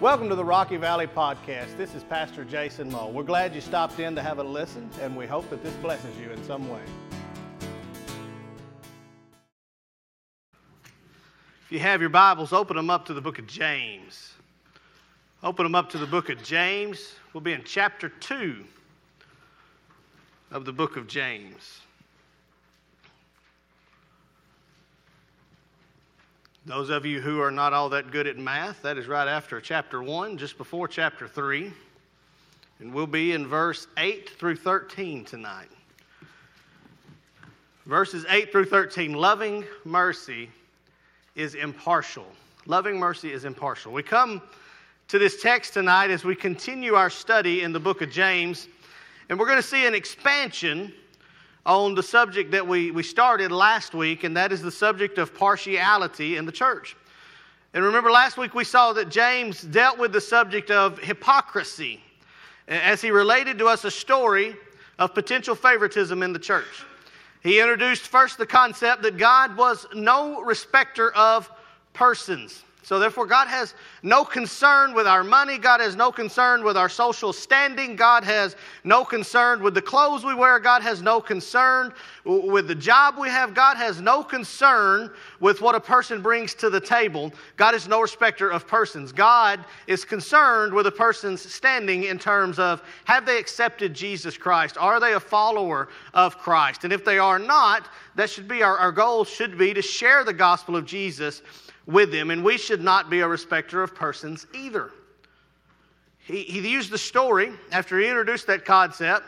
Welcome to the Rocky Valley Podcast. This is Pastor Jason Mull. We're glad you stopped in to have a listen, and we hope that this blesses you in some way. If you have your Bibles, open them up to the book of James. Open them up to the book of James. We'll be in chapter 2 of the book of James. Those of you who are not all that good at math, that is right after chapter 1, just before chapter 3. And we'll be in verse 8 through 13 tonight. Verses 8 through 13 loving mercy is impartial. Loving mercy is impartial. We come to this text tonight as we continue our study in the book of James, and we're going to see an expansion on the subject that we, we started last week, and that is the subject of partiality in the church. And remember, last week we saw that James dealt with the subject of hypocrisy as he related to us a story of potential favoritism in the church. He introduced first the concept that God was no respecter of persons. So, therefore, God has no concern with our money. God has no concern with our social standing. God has no concern with the clothes we wear. God has no concern with the job we have. God has no concern with what a person brings to the table. God is no respecter of persons. God is concerned with a person's standing in terms of have they accepted Jesus Christ? Are they a follower of Christ? And if they are not, that should be our, our goal, should be to share the gospel of Jesus with them, and we should not be a respecter of persons either. He, he used the story after he introduced that concept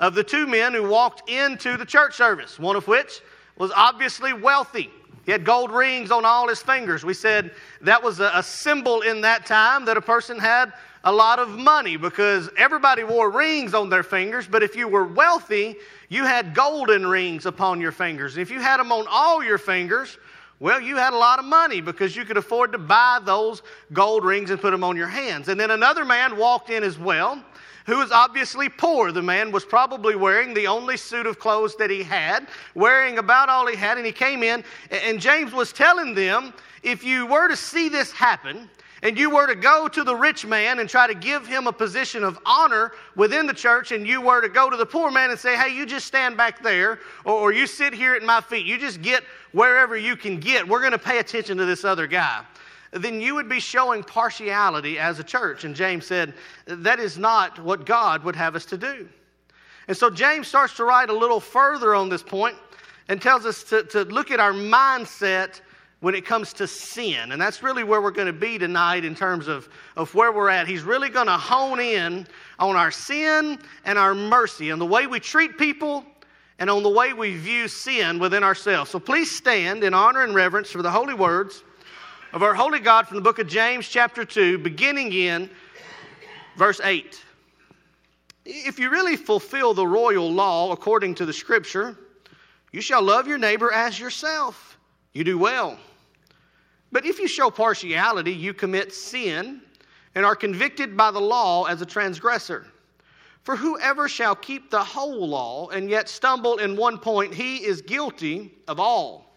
of the two men who walked into the church service, one of which was obviously wealthy. He had gold rings on all his fingers. We said that was a, a, symbol in that time that a person had a lot of money because everybody wore rings on their fingers, but if you were wealthy, you had golden rings upon your fingers. If you had them on all your fingers, well, you had a lot of money because you could afford to buy those gold rings and put them on your hands. And then another man walked in as well, who was obviously poor. The man was probably wearing the only suit of clothes that he had, wearing about all he had, and he came in, and James was telling them if you were to see this happen, and you were to go to the rich man and try to give him a position of honor within the church, and you were to go to the poor man and say, hey, you just stand back there, or, or you sit here at my feet, you just get wherever you can get, we're going to pay attention to this other guy. Then you would be showing partiality as a church. And James said, that is not what God would have us to do. And so James starts to write a little further on this point and tells us to, to look at our mindset when it comes to sin. And that's really where we're going to be tonight in terms of, of where we're at. He's really going to hone in on our sin and our mercy and the way we treat people and on the way we view sin within ourselves. So please stand in honor and reverence for the holy words of our holy God from the book of James, chapter 2, beginning in verse 8. If you really fulfill the royal law according to the scripture, you shall love your neighbor as yourself. You do well. But if you show partiality, you commit sin and are convicted by the law as a transgressor. For whoever shall keep the whole law and yet stumble in one point, he is guilty of all.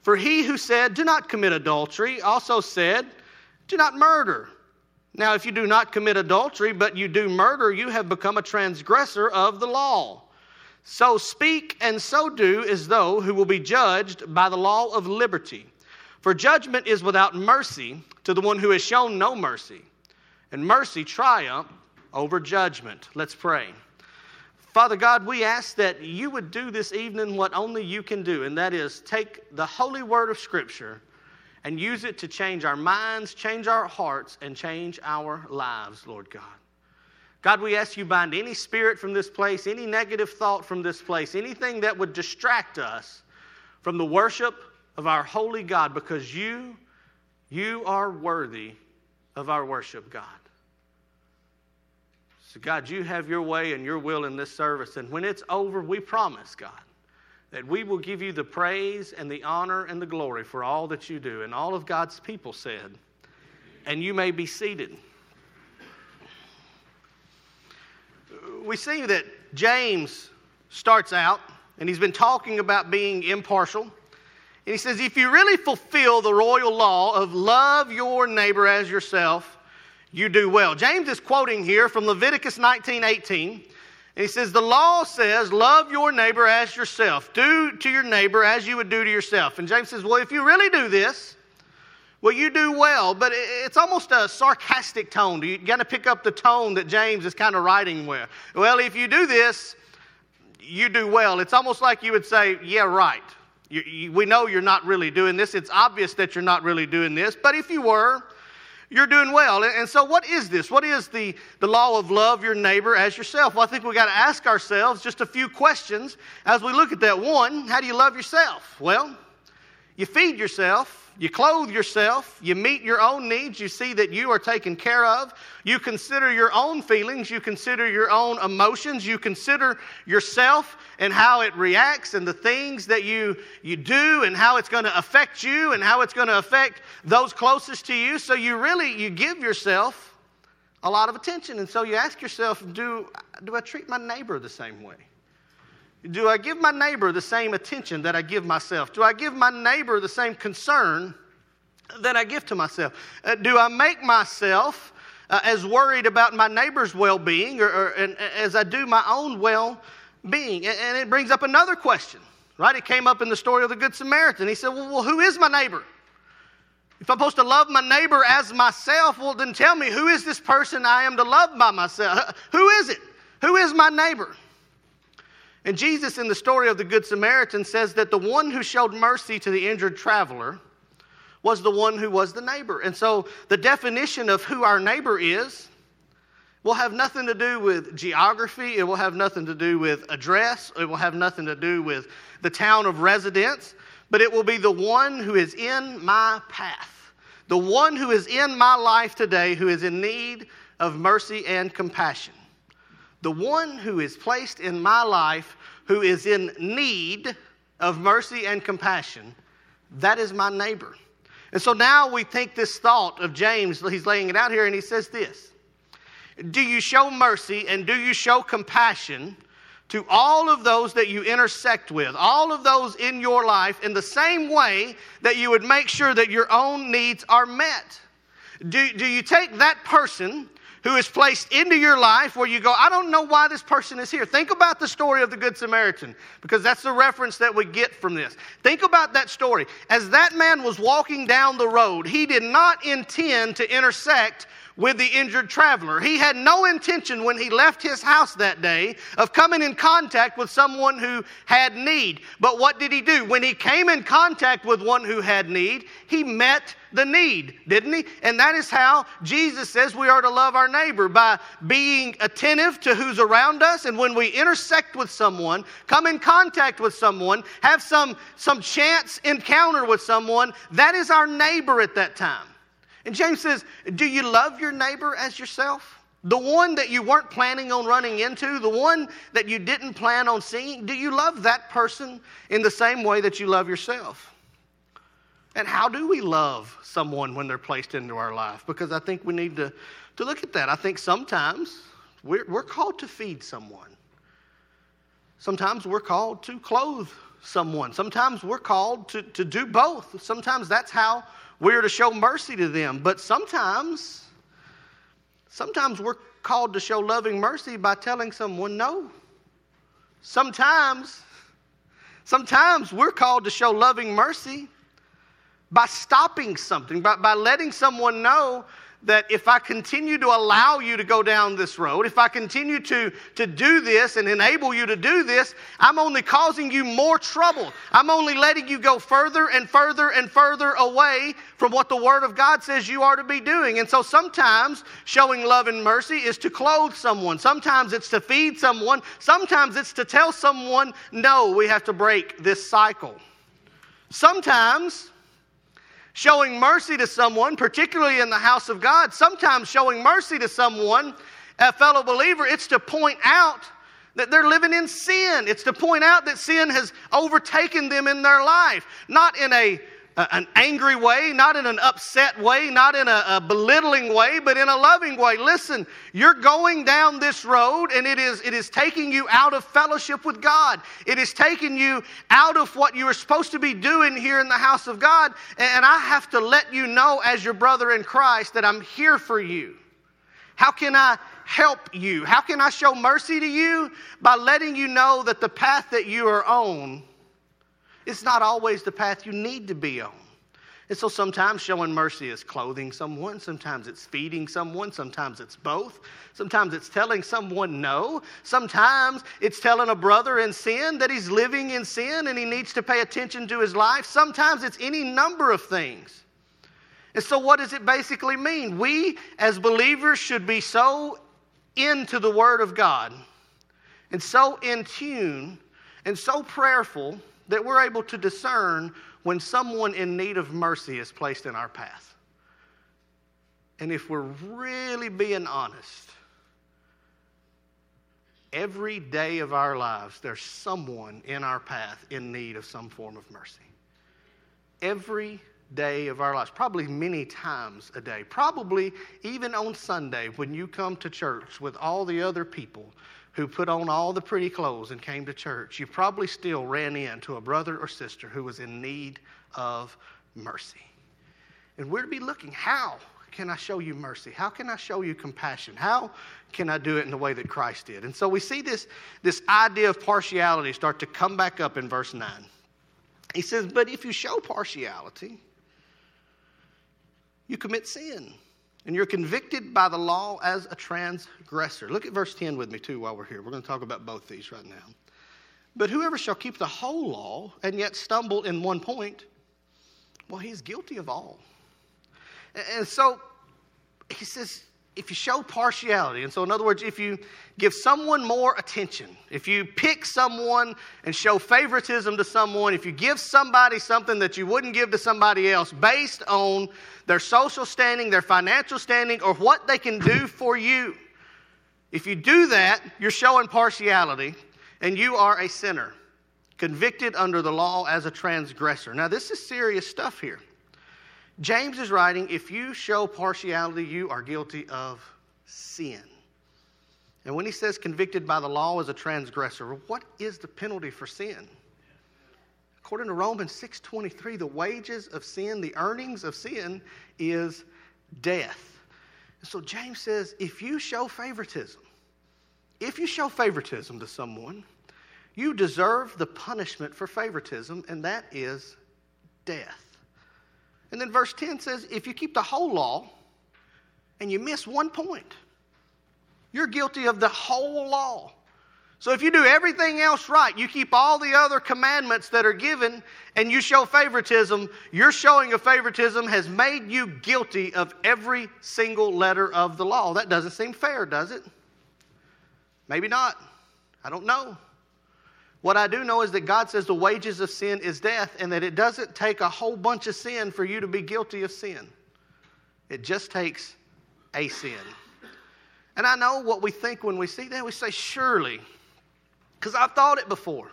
For he who said, Do not commit adultery, also said, Do not murder. Now, if you do not commit adultery, but you do murder, you have become a transgressor of the law. So speak and so do as though who will be judged by the law of liberty. For judgment is without mercy to the one who has shown no mercy, and mercy triumph over judgment. Let's pray. Father God, we ask that you would do this evening what only you can do, and that is take the holy word of Scripture and use it to change our minds, change our hearts, and change our lives, Lord God. God, we ask you bind any spirit from this place, any negative thought from this place, anything that would distract us from the worship of our holy God because you, you are worthy of our worship, God. So, God, you have your way and your will in this service. And when it's over, we promise, God, that we will give you the praise and the honor and the glory for all that you do. And all of God's people said, and you may be seated. We see that James starts out, and he's been talking about being impartial. And he says, if you really fulfill the royal law of love your neighbor as yourself, you do well. James is quoting here from Leviticus 19 18. And he says, The law says, love your neighbor as yourself. Do to your neighbor as you would do to yourself. And James says, Well, if you really do this, well, you do well, but it's almost a sarcastic tone. You got to pick up the tone that James is kind of writing with. Well, if you do this, you do well. It's almost like you would say, Yeah, right. You, you, we know you're not really doing this. It's obvious that you're not really doing this, but if you were, you're doing well. And so, what is this? What is the, the law of love your neighbor as yourself? Well, I think we got to ask ourselves just a few questions as we look at that. One, how do you love yourself? Well, you feed yourself you clothe yourself, you meet your own needs, you see that you are taken care of, you consider your own feelings, you consider your own emotions, you consider yourself and how it reacts and the things that you, you do and how it's going to affect you and how it's going to affect those closest to you. So you really you give yourself a lot of attention. And so you ask yourself, do, do I treat my neighbor the same way? Do I give my neighbor the same attention that I give myself? Do I give my neighbor the same concern that I give to myself? Uh, do I make myself uh, as worried about my neighbor's well being or, or as I do my own well being? And, and, it brings up another question, right? It came up in the story of the Good Samaritan. He said, Well, well who is my neighbor? If I'm supposed to love my neighbor as myself, well, then tell me who is this person I am to love by myself? Who is it? Who is my neighbor? And Jesus, in the story of the Good Samaritan, says that the one who showed mercy to the injured traveler was the one who was the neighbor. And so the definition of who our neighbor is will have nothing to do with geography, it will have nothing to do with address, it will have nothing to do with the town of residence, but it will be the one who is in my path, the one who is in my life today who is in need of mercy and compassion. The one who is placed in my life who is in need of mercy and compassion, that is my neighbor. And so now we think this thought of James, he's laying it out here, and he says this Do you show mercy and do you show compassion to all of those that you intersect with, all of those in your life, in the same way that you would make sure that your own needs are met? Do, do you take that person who is placed into your life where you go, I don't know why this person is here. Think about the story of the Good Samaritan, because that's the reference that we get from this. Think about that story. As that man was walking down the road, he did not intend to intersect with the injured traveler. He had no intention when he left his house that day of coming in contact with someone who had need. But what did he do? When he came in contact with one who had need, he met the need, didn't he? And that is how Jesus says we are to love our neighbor by being attentive to who's around us. And when we intersect with someone, come in contact with someone, have some, some chance encounter with someone, that is our neighbor at that time. And James says, Do you love your neighbor as yourself? The one that you weren't planning on running into, the one that you didn't plan on seeing, do you love that person in the same way that you love yourself? And how do we love someone when they're placed into our life? Because I think we need to, to look at that. I think sometimes we're, we're called to feed someone, sometimes we're called to clothe someone, sometimes we're called to, to do both. Sometimes that's how we're to show mercy to them. But sometimes, sometimes we're called to show loving mercy by telling someone no. Sometimes, sometimes we're called to show loving mercy by stopping something, by, by letting someone know that if I continue to allow you to go down this road, if I continue to, to do this and enable you to do this, I'm only causing you more trouble. I'm only letting you go further and further and further away from what the Word of God says you are to be doing. And so sometimes showing love and mercy is to clothe someone, sometimes it's to feed someone, sometimes it's to tell someone, no, we have to break this cycle. Sometimes showing mercy to someone, particularly in the house of God, sometimes showing mercy to someone, a fellow believer, it's to point out that they're living in sin. It's to point out that sin has overtaken them in their life, not in a an angry way, not in an upset way, not in a, a, belittling way, but in a loving way. Listen, you're going down this road and it is, it is taking you out of fellowship with God. It is taking you out of what you are supposed to be doing here in the house of God. And I have to let you know, as your brother in Christ, that I'm here for you. How can I help you? How can I show mercy to you? By letting you know that the path that you are on is not always the path you need to be on. And so sometimes showing mercy is clothing someone, sometimes it's feeding someone, sometimes it's both. Sometimes it's telling someone no. Sometimes it's telling a brother in sin that he's living in sin and he needs to pay attention to his life. Sometimes it's any number of things. And so, what does it basically mean? We as believers should be so into the Word of God and so in tune and so prayerful that we're able to discern when someone in need of mercy is placed in our path. And if we're really being honest, every day of our lives, there's someone in our path in need of some form of mercy. Every day of our lives, probably many times a day, probably even on Sunday when you come to church with all the other people who put on all the pretty clothes and came to church, you probably still ran into a brother or sister who was in need of mercy. And we're to be looking how can I show you mercy? How can I show you compassion? How can I do it in the way that Christ did? And so we see this, this idea of partiality start to come back up in verse 9. He says, But if you show partiality, you commit sin and you're convicted by the law as a transgressor. Look at verse 10 with me, too, while we're here. We're going to talk about both these right now. But whoever shall keep the whole law and yet stumble in one point, well, he's guilty of all. And so he says, if you show partiality, and so in other words, if you give someone more attention, if you pick someone and show favoritism to someone, if you give somebody something that you wouldn't give to somebody else based on their social standing, their financial standing, or what they can do for you, if you do that, you're showing partiality and you are a sinner, convicted under the law as a transgressor. Now, this is serious stuff here. James is writing if you show partiality, you are guilty of sin. And when he says convicted by the law as a transgressor, what is the penalty for sin? According to Romans 6:23, the wages of sin, the earnings of sin is death. So James says if you show favoritism, if you show favoritism to someone, you deserve the punishment for favoritism, and that is death. And then verse 10 says, if you keep the whole law and you miss one point, you're guilty of the whole law. So if you do everything else right, you keep all the other commandments that are given, and you show favoritism, your showing of favoritism has made you guilty of every single letter of the law. That doesn't seem fair, does it? Maybe not. I don't know. What I do know is that God says the wages of sin is death, and that it doesn't take a whole bunch of sin for you to be guilty of sin. It just takes a sin. And I know what we think when we see that. We say, surely, because I've thought it before.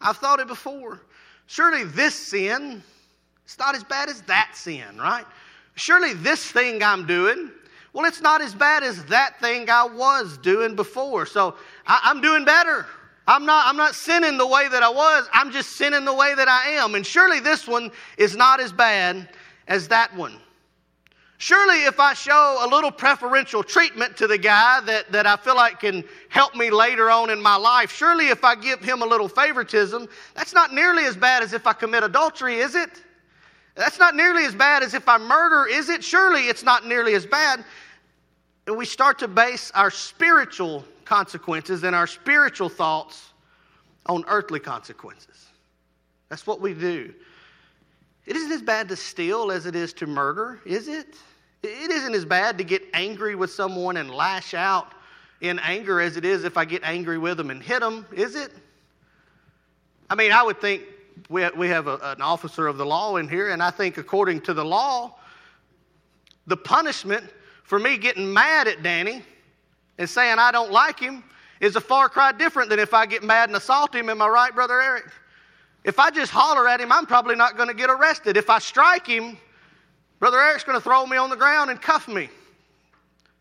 I've thought it before. Surely this sin, it's not as bad as that sin, right? Surely this thing I'm doing, well, it's not as bad as that thing I was doing before. So I, am doing better. I'm not, I'm not sinning the way that I was, I'm just sinning the way that I am. And surely this one is not as bad as that one. Surely, if I show a little preferential treatment to the guy that, that I feel like can help me later on in my life, surely if I give him a little favoritism, that's not nearly as bad as if I commit adultery, is it? That's not nearly as bad as if I murder, is it? Surely it's not nearly as bad. And we start to base our spiritual consequences and our spiritual thoughts on earthly consequences. That's what we do. It isn't as bad to steal as it is to murder, is it? It isn't as bad to get angry with someone and lash out in anger as it is if I get angry with them and hit them, is it? I mean, I would think we, we have a, an officer of the law in here, and I think according to the law, the punishment for me getting mad at Danny and saying I don't like him is a far cry different than if I get mad and assault him. Am I right, Brother Eric? If I just holler at him, I'm probably not going to get arrested. If I strike him, Brother Eric's going to throw me on the ground and cuff me.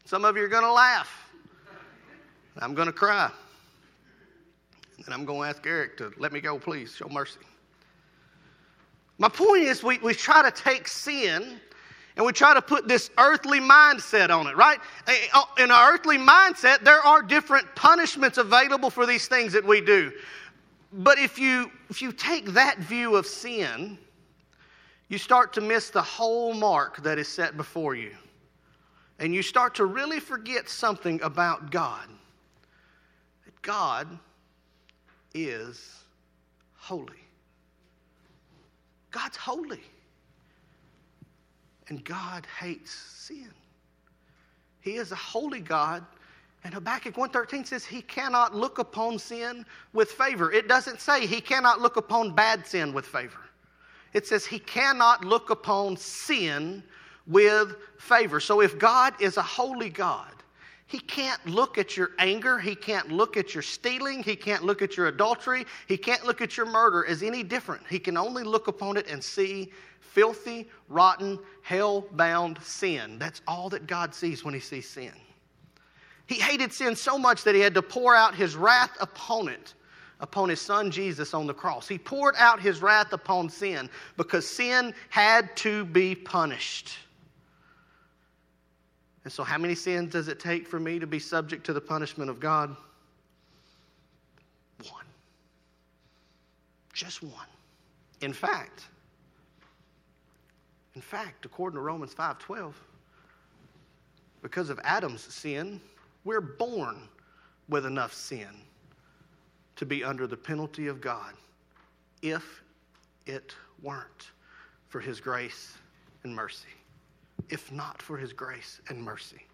Some of you are going to laugh. I'm going to cry. And I'm going to ask Eric to let me go, please. Show mercy. My point is, we, we try to take sin And we try to put this earthly mindset on it, right? In our earthly mindset, there are different punishments available for these things that we do. But if you, if you take that view of sin, you start to miss the whole mark that is set before you. And you start to really forget something about God. That God is holy. God's holy. And God hates sin. He is a holy God. And Habakkuk 1.13 says he cannot look upon sin with favor. It doesn't say he cannot look upon bad sin with favor. It says he cannot look upon sin with favor. So if God is a holy God, he can't look at your anger. He can't look at your stealing. He can't look at your adultery. He can't look at your murder as any different. He can only look upon it and see filthy, rotten, hell bound sin. That's all that God sees when He sees sin. He hated sin so much that He had to pour out His wrath upon it, upon His Son Jesus on the cross. He poured out His wrath upon sin because sin had to be punished. And so, how many sins does it take for me to be subject to the punishment of God? One. Just one. In fact, in fact, according to Romans 5:12, because of Adam's sin, we're born with enough sin to be under the penalty of God if it weren't for his grace and mercy. If not for his grace and mercy.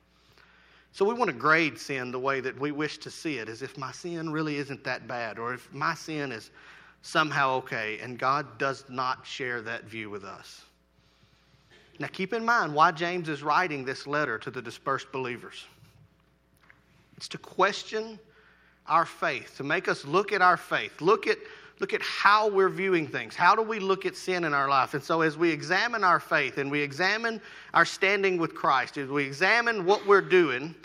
So we want to grade sin the way that we wish to see it, as if my sin really isn't that bad, or if my sin is somehow okay, and God does not share that view with us. Now, keep in mind why James is writing this letter to the dispersed believers. It's to question our faith, to make us look at our faith, look at, look at how we're viewing things. How do we look at sin in our life? And so, as we examine our faith and we examine our standing with Christ, as we examine what we're doing,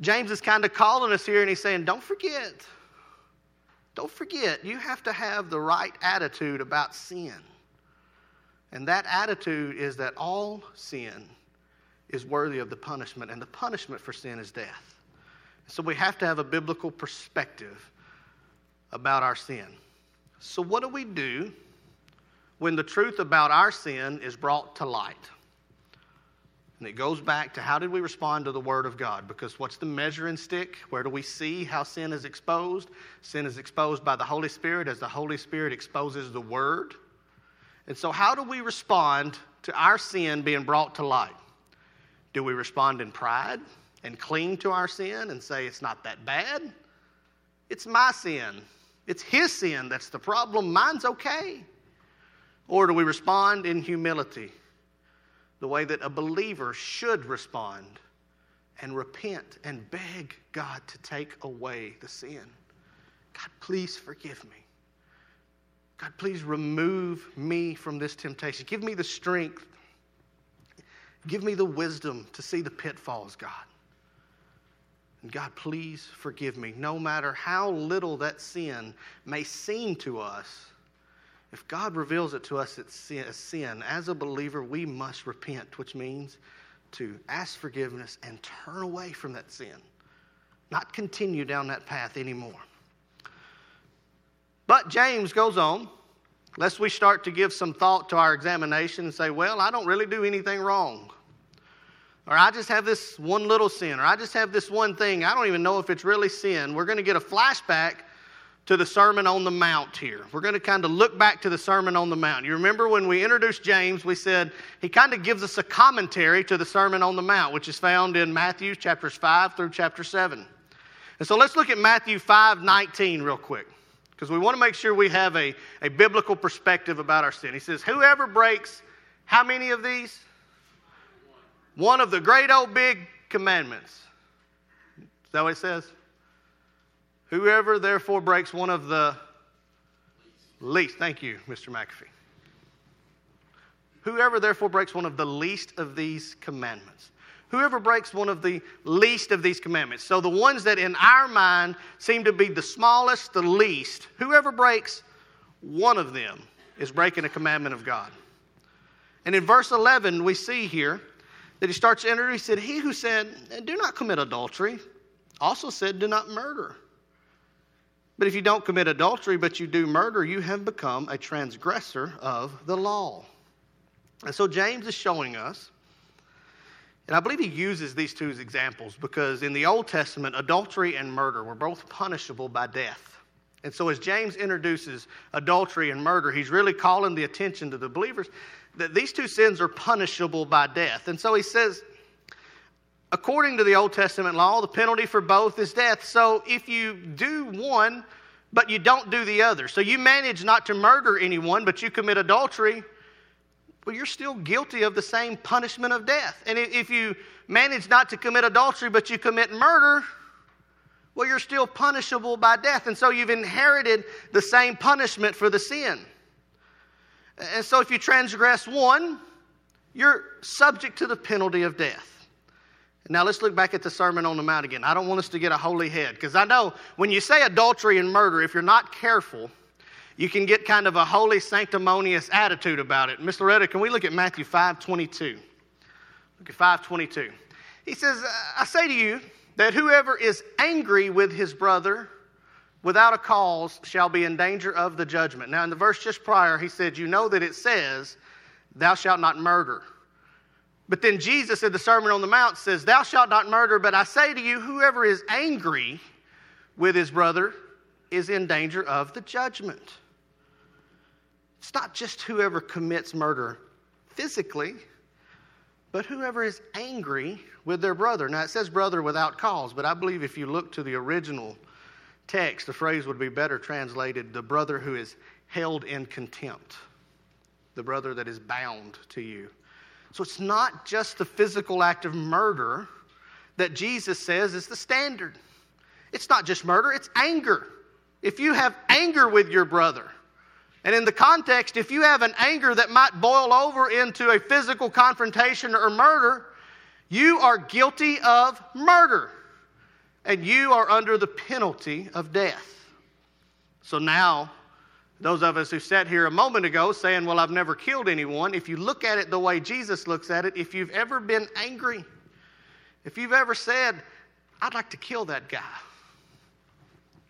James is kind of calling us here and he's saying, Don't forget, don't forget, you have to have the right attitude about sin. And that attitude is that all sin is worthy of the punishment, and the punishment for sin is death. So we have to have a biblical perspective about our sin. So, what do we do when the truth about our sin is brought to light? And it goes back to how did we respond to the Word of God? Because what's the measuring stick? Where do we see how sin is exposed? Sin is exposed by the Holy Spirit as the Holy Spirit exposes the Word. And so, how do we respond to our sin being brought to light? Do we respond in pride and cling to our sin and say it's not that bad? It's my sin. It's his sin that's the problem. Mine's okay. Or do we respond in humility, the way that a believer should respond, and repent and beg God to take away the sin? God, please forgive me. God, please remove me from this temptation. Give me the strength. Give me the wisdom to see the pitfalls, God. God, please forgive me. No matter how little that sin may seem to us, if God reveals it to us as sin, as a believer, we must repent, which means to ask forgiveness and turn away from that sin, not continue down that path anymore. But James goes on, lest we start to give some thought to our examination and say, well, I don't really do anything wrong. Or I just have this one little sin, or I just have this one thing. I don't even know if it's really sin. We're going to get a flashback to the Sermon on the Mount here. We're going to kind of look back to the Sermon on the Mount. You remember when we introduced James, we said he kind of gives us a commentary to the Sermon on the Mount, which is found in Matthew chapters 5 through chapter 7. And so let's look at Matthew 5 19 real quick because we want to make sure we have a, a biblical perspective about our sin. He says, Whoever breaks how many of these? One of the great old big commandments. Is that what it says? Whoever therefore breaks one of the least, thank you, Mr. McAfee. Whoever therefore breaks one of the least of these commandments whoever breaks one of the least of these commandments. So the ones that in our mind seem to be the smallest, the least, whoever breaks one of them is breaking a commandment of God. And in verse 11, we see here that he starts to enter, he said, He who said, Do not commit adultery, also said, Do not murder. But if you don't commit adultery, but you do murder, you have become a transgressor of the law. And so James is showing us, and I believe he uses these two as examples because in the Old Testament, adultery and murder were both punishable by death. And so, as James introduces adultery and murder, he's really calling the attention to the believers that these two sins are punishable by death. And so he says, according to the Old Testament law, the penalty for both is death. So if you do one, but you don't do the other, so you manage not to murder anyone, but you commit adultery, well, you're still guilty of the same punishment of death. And if you manage not to commit adultery, but you commit murder, well, you're still punishable by death. And so you've inherited the same punishment for the sin. And so if you transgress one, you're subject to the penalty of death. Now let's look back at the Sermon on the Mount again. I don't want us to get a holy head because I know when you say adultery and murder, if you're not careful, you can get kind of a holy, sanctimonious attitude about it. Miss Loretta, can we look at Matthew 5 22? Look at 5 22. He says, I say to you that whoever is angry with his brother without a cause shall be in danger of the judgment. Now, in the verse just prior, he said, You know that it says, Thou shalt not murder. But then Jesus in the Sermon on the Mount says, Thou shalt not murder, but I say to you, whoever is angry with his brother is in danger of the judgment. It's not just whoever commits murder physically, but whoever is angry with their brother. Now, it says brother without cause, but I believe if you look to the original text, the phrase would be better translated the brother who is held in contempt, the brother that is bound to you. So it's not just the physical act of murder that Jesus says is the standard. It's not just murder, it's anger. If you have anger with your brother, and in the context, if you have an anger that might boil over into a physical confrontation or murder, you are guilty of murder and you are under the penalty of death. So now, those of us who sat here a moment ago saying, Well, I've never killed anyone, if you look at it the way Jesus looks at it, if you've ever been angry, if you've ever said, I'd like to kill that guy.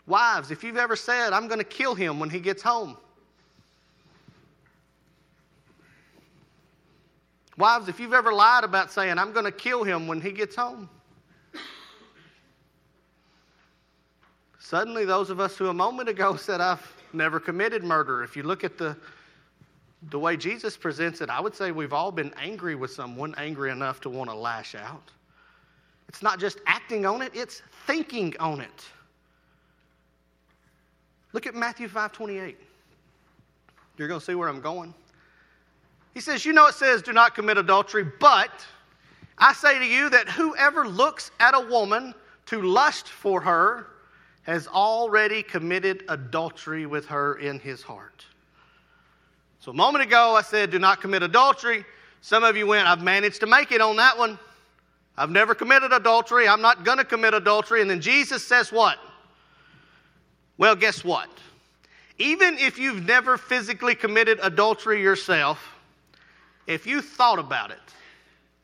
Wives, if you've ever said, I'm going to kill him when he gets home. Wives, if you've ever lied about saying, I'm going to kill him when he gets home. Suddenly, those of us who a moment ago said, I've never committed murder, if you look at the, the way Jesus presents it, I would say we've all been angry with someone, angry enough to want to lash out. It's not just acting on it, it's thinking on it. Look at Matthew 5 28. You're going to see where I'm going. He says, You know, it says, do not commit adultery, but I say to you that whoever looks at a woman to lust for her has already committed adultery with her in his heart. So a moment ago, I said, do not commit adultery. Some of you went, I've managed to make it on that one. I've never committed adultery. I'm not going to commit adultery. And then Jesus says, what? Well, guess what? Even if you've never physically committed adultery yourself, if you thought about it,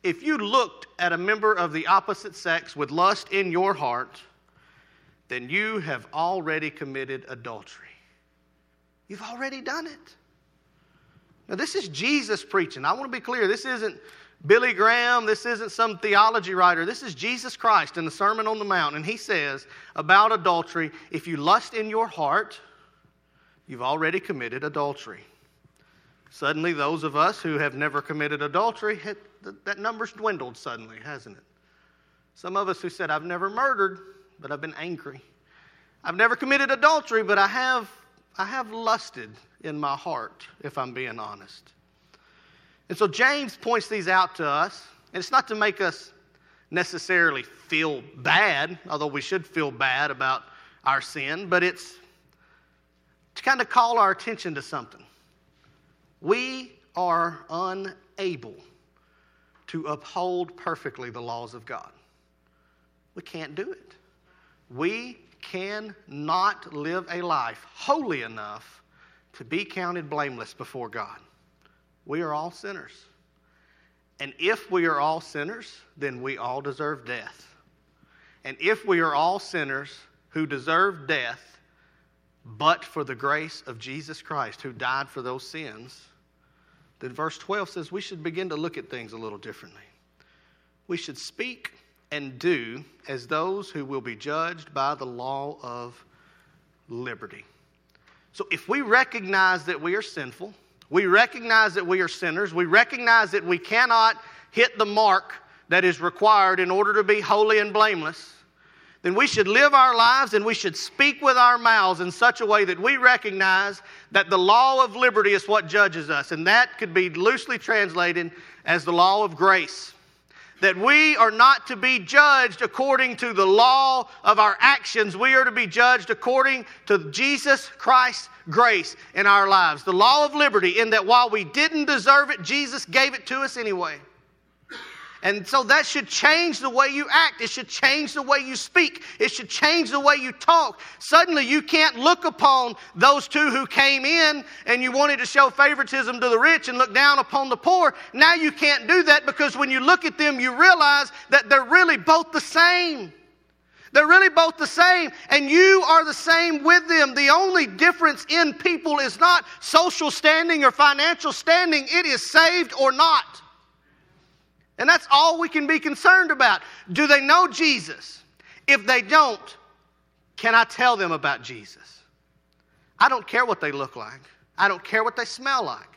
if you looked at a member of the opposite sex with lust in your heart, then you have already committed adultery. You've already done it. Now, this is Jesus preaching. I want to be clear. This isn't Billy Graham. This isn't some theology writer. This is Jesus Christ in the Sermon on the Mount. And he says about adultery if you lust in your heart, you've already committed adultery. Suddenly, those of us who have never committed adultery, that number's dwindled suddenly, hasn't it? Some of us who said, I've never murdered, but I've been angry. I've never committed adultery, but I have, I have lusted in my heart, if I'm being honest. And so James points these out to us, and it's not to make us necessarily feel bad, although we should feel bad about our sin, but it's to kind of call our attention to something. We are unable to uphold perfectly the laws of God. We can't do it. We cannot live a life holy enough to be counted blameless before God. We are all sinners. And if we are all sinners, then we all deserve death. And if we are all sinners who deserve death, but for the grace of Jesus Christ who died for those sins, then verse 12 says we should begin to look at things a little differently. We should speak and do as those who will be judged by the law of liberty. So if we recognize that we are sinful, we recognize that we are sinners, we recognize that we cannot hit the mark that is required in order to be holy and blameless, then we should live our lives and we should speak with our mouths in such a way that we recognize that the law of liberty is what judges us. And that could be loosely translated as the law of grace that we are not to be judged according to the law of our actions. We are to be judged according to Jesus Christ's grace in our lives. The law of liberty, in that while we didn't deserve it, Jesus gave it to us anyway. And so that should change the way you act. It should change the way you speak. It should change the way you talk. Suddenly, you can't look upon those two who came in and you wanted to show favoritism to the rich and look down upon the poor. Now you can't do that because when you look at them, you realize that they're really both the same. They're really both the same, and you are the same with them. The only difference in people is not social standing or financial standing, it is saved or not. And that's all we can be concerned about. Do they know Jesus? If they don't, can I tell them about Jesus? I don't care what they look like. I don't care what they smell like.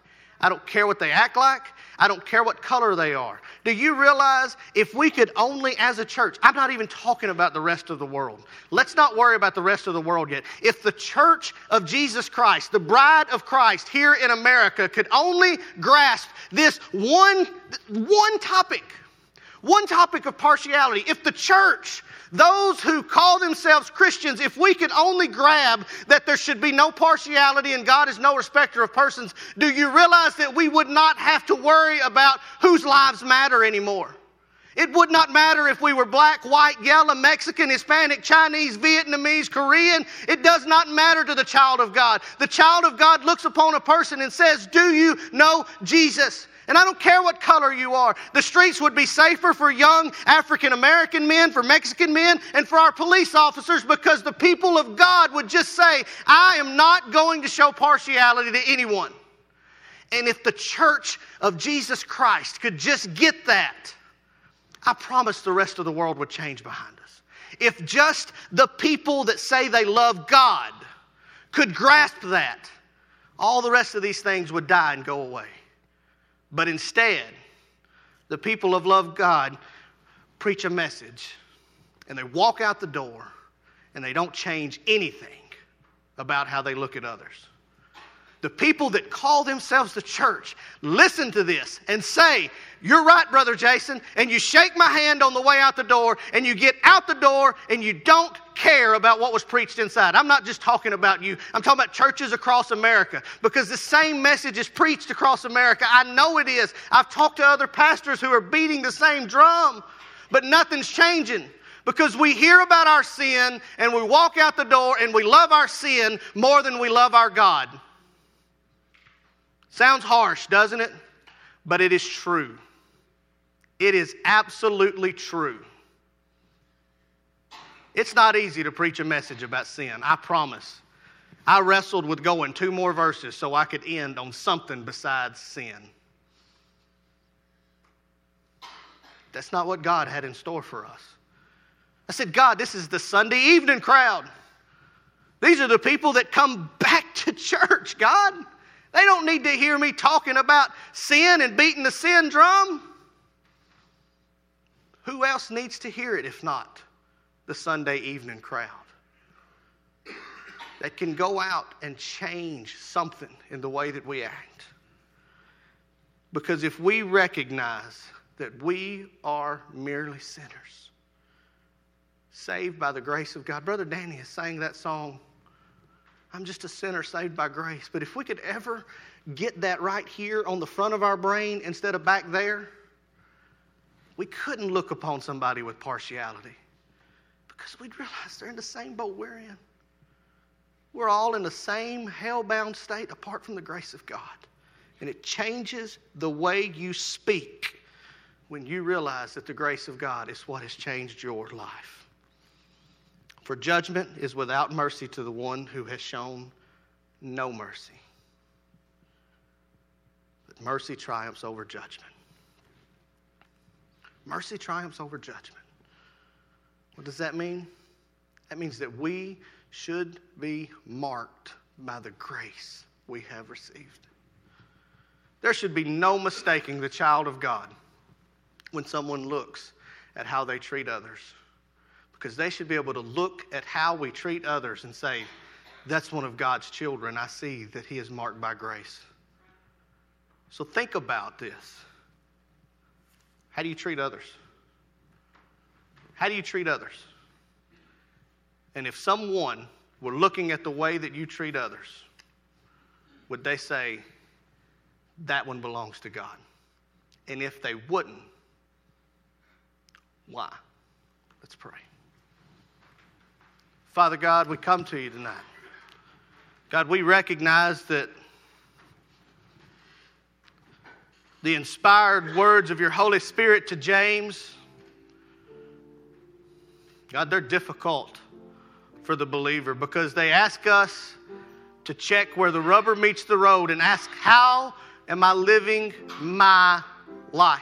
I don't care what they act like. I don't care what color they are. Do you realize if we could only, as a church, I'm not even talking about the rest of the world. Let's not worry about the rest of the world yet. If the church of Jesus Christ, the bride of Christ here in America, could only grasp this one, one topic, one topic of partiality, if the church those who call themselves Christians, if we could only grab that there should be no partiality and God is no respecter of persons, do you realize that we would not have to worry about whose lives matter anymore? It would not matter if we were black, white, yellow, Mexican, Hispanic, Chinese, Vietnamese, Korean. It does not matter to the child of God. The child of God looks upon a person and says, Do you know Jesus? And I don't care what color you are. The streets would be safer for young African American men, for Mexican men, and for our police officers because the people of God would just say, I am not going to show partiality to anyone. And if the church of Jesus Christ could just get that, I promise the rest of the world would change behind us. If just the people that say they love God could grasp that, all the rest of these things would die and go away. But instead, the people of love God preach a message and they walk out the door and they don't change anything about how they look at others. The people that call themselves the church listen to this and say, You're right, Brother Jason. And you shake my hand on the way out the door, and you get out the door, and you don't care about what was preached inside. I'm not just talking about you, I'm talking about churches across America because the same message is preached across America. I know it is. I've talked to other pastors who are beating the same drum, but nothing's changing because we hear about our sin and we walk out the door and we love our sin more than we love our God. Sounds harsh, doesn't it? But it is true. It is absolutely true. It's not easy to preach a message about sin, I promise. I wrestled with going two more verses so I could end on something besides sin. That's not what God had in store for us. I said, God, this is the Sunday evening crowd. These are the people that come back to church, God. They don't need to hear me talking about sin and beating the sin drum. Who else needs to hear it if not the Sunday evening crowd? That can go out and change something in the way that we act. Because if we recognize that we are merely sinners, saved by the grace of God, Brother Danny is saying that song I'm just a sinner saved by grace. But if we could ever get that right here on the front of our brain instead of back there, we couldn't look upon somebody with partiality because we'd realize they're in the same boat we're in. We're all in the same hell-bound state apart from the grace of God. And it changes the way you speak when you realize that the grace of God is what has changed your life. For judgment is without mercy to the one who has shown no mercy. But mercy triumphs over judgment. Mercy triumphs over judgment. What does that mean? That means that we should be marked by the grace we have received. There should be no mistaking the child of God when someone looks at how they treat others. Because they should be able to look at how we treat others and say, that's one of God's children. I see that he is marked by grace. So think about this. How do you treat others? How do you treat others? And if someone were looking at the way that you treat others, would they say, that one belongs to God? And if they wouldn't, why? Let's pray. Father God, we come to you tonight. God, we recognize that the inspired words of your Holy Spirit to James, God, they're difficult for the believer because they ask us to check where the rubber meets the road and ask, How am I living my life?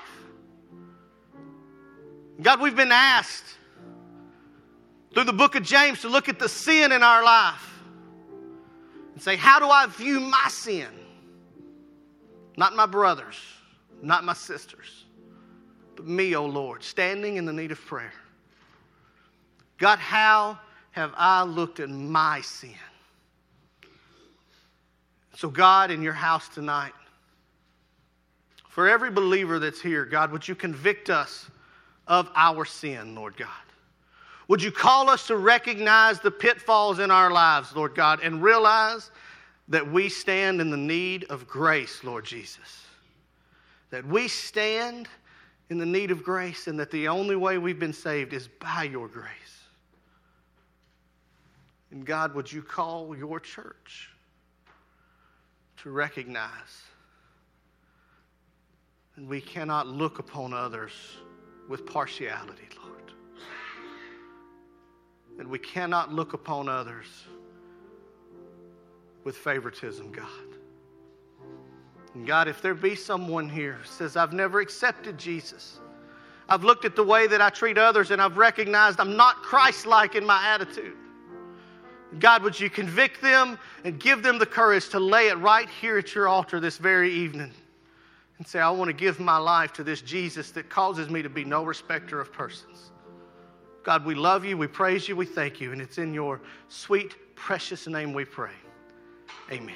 God, we've been asked through the book of James to look at the sin in our life and say, How do I view my sin? Not my brothers, not my sisters, but me, O oh Lord, standing in the need of prayer. God, how have I looked at my sin? So, God, in your house tonight, for every believer that's here, God, would you convict us of our sin, Lord God. Would you call us to recognize the pitfalls in our lives, Lord God, and realize that we stand in the need of grace, Lord Jesus? That we stand in the need of grace and that the only way we've been saved is by your grace. And God, would you call your church to recognize that we cannot look upon others with partiality, Lord. And we cannot look upon others with favoritism, God. And God, if there be someone here who says, I've never accepted Jesus, I've looked at the way that I treat others and I've recognized I'm not Christ like in my attitude. God, would you convict them and give them the courage to lay it right here at your altar this very evening? and say, I want to give my life to this Jesus that causes me to be no respecter of persons. God, we love you, we praise you, we thank you, and it's in your sweet, precious name we pray. Amen.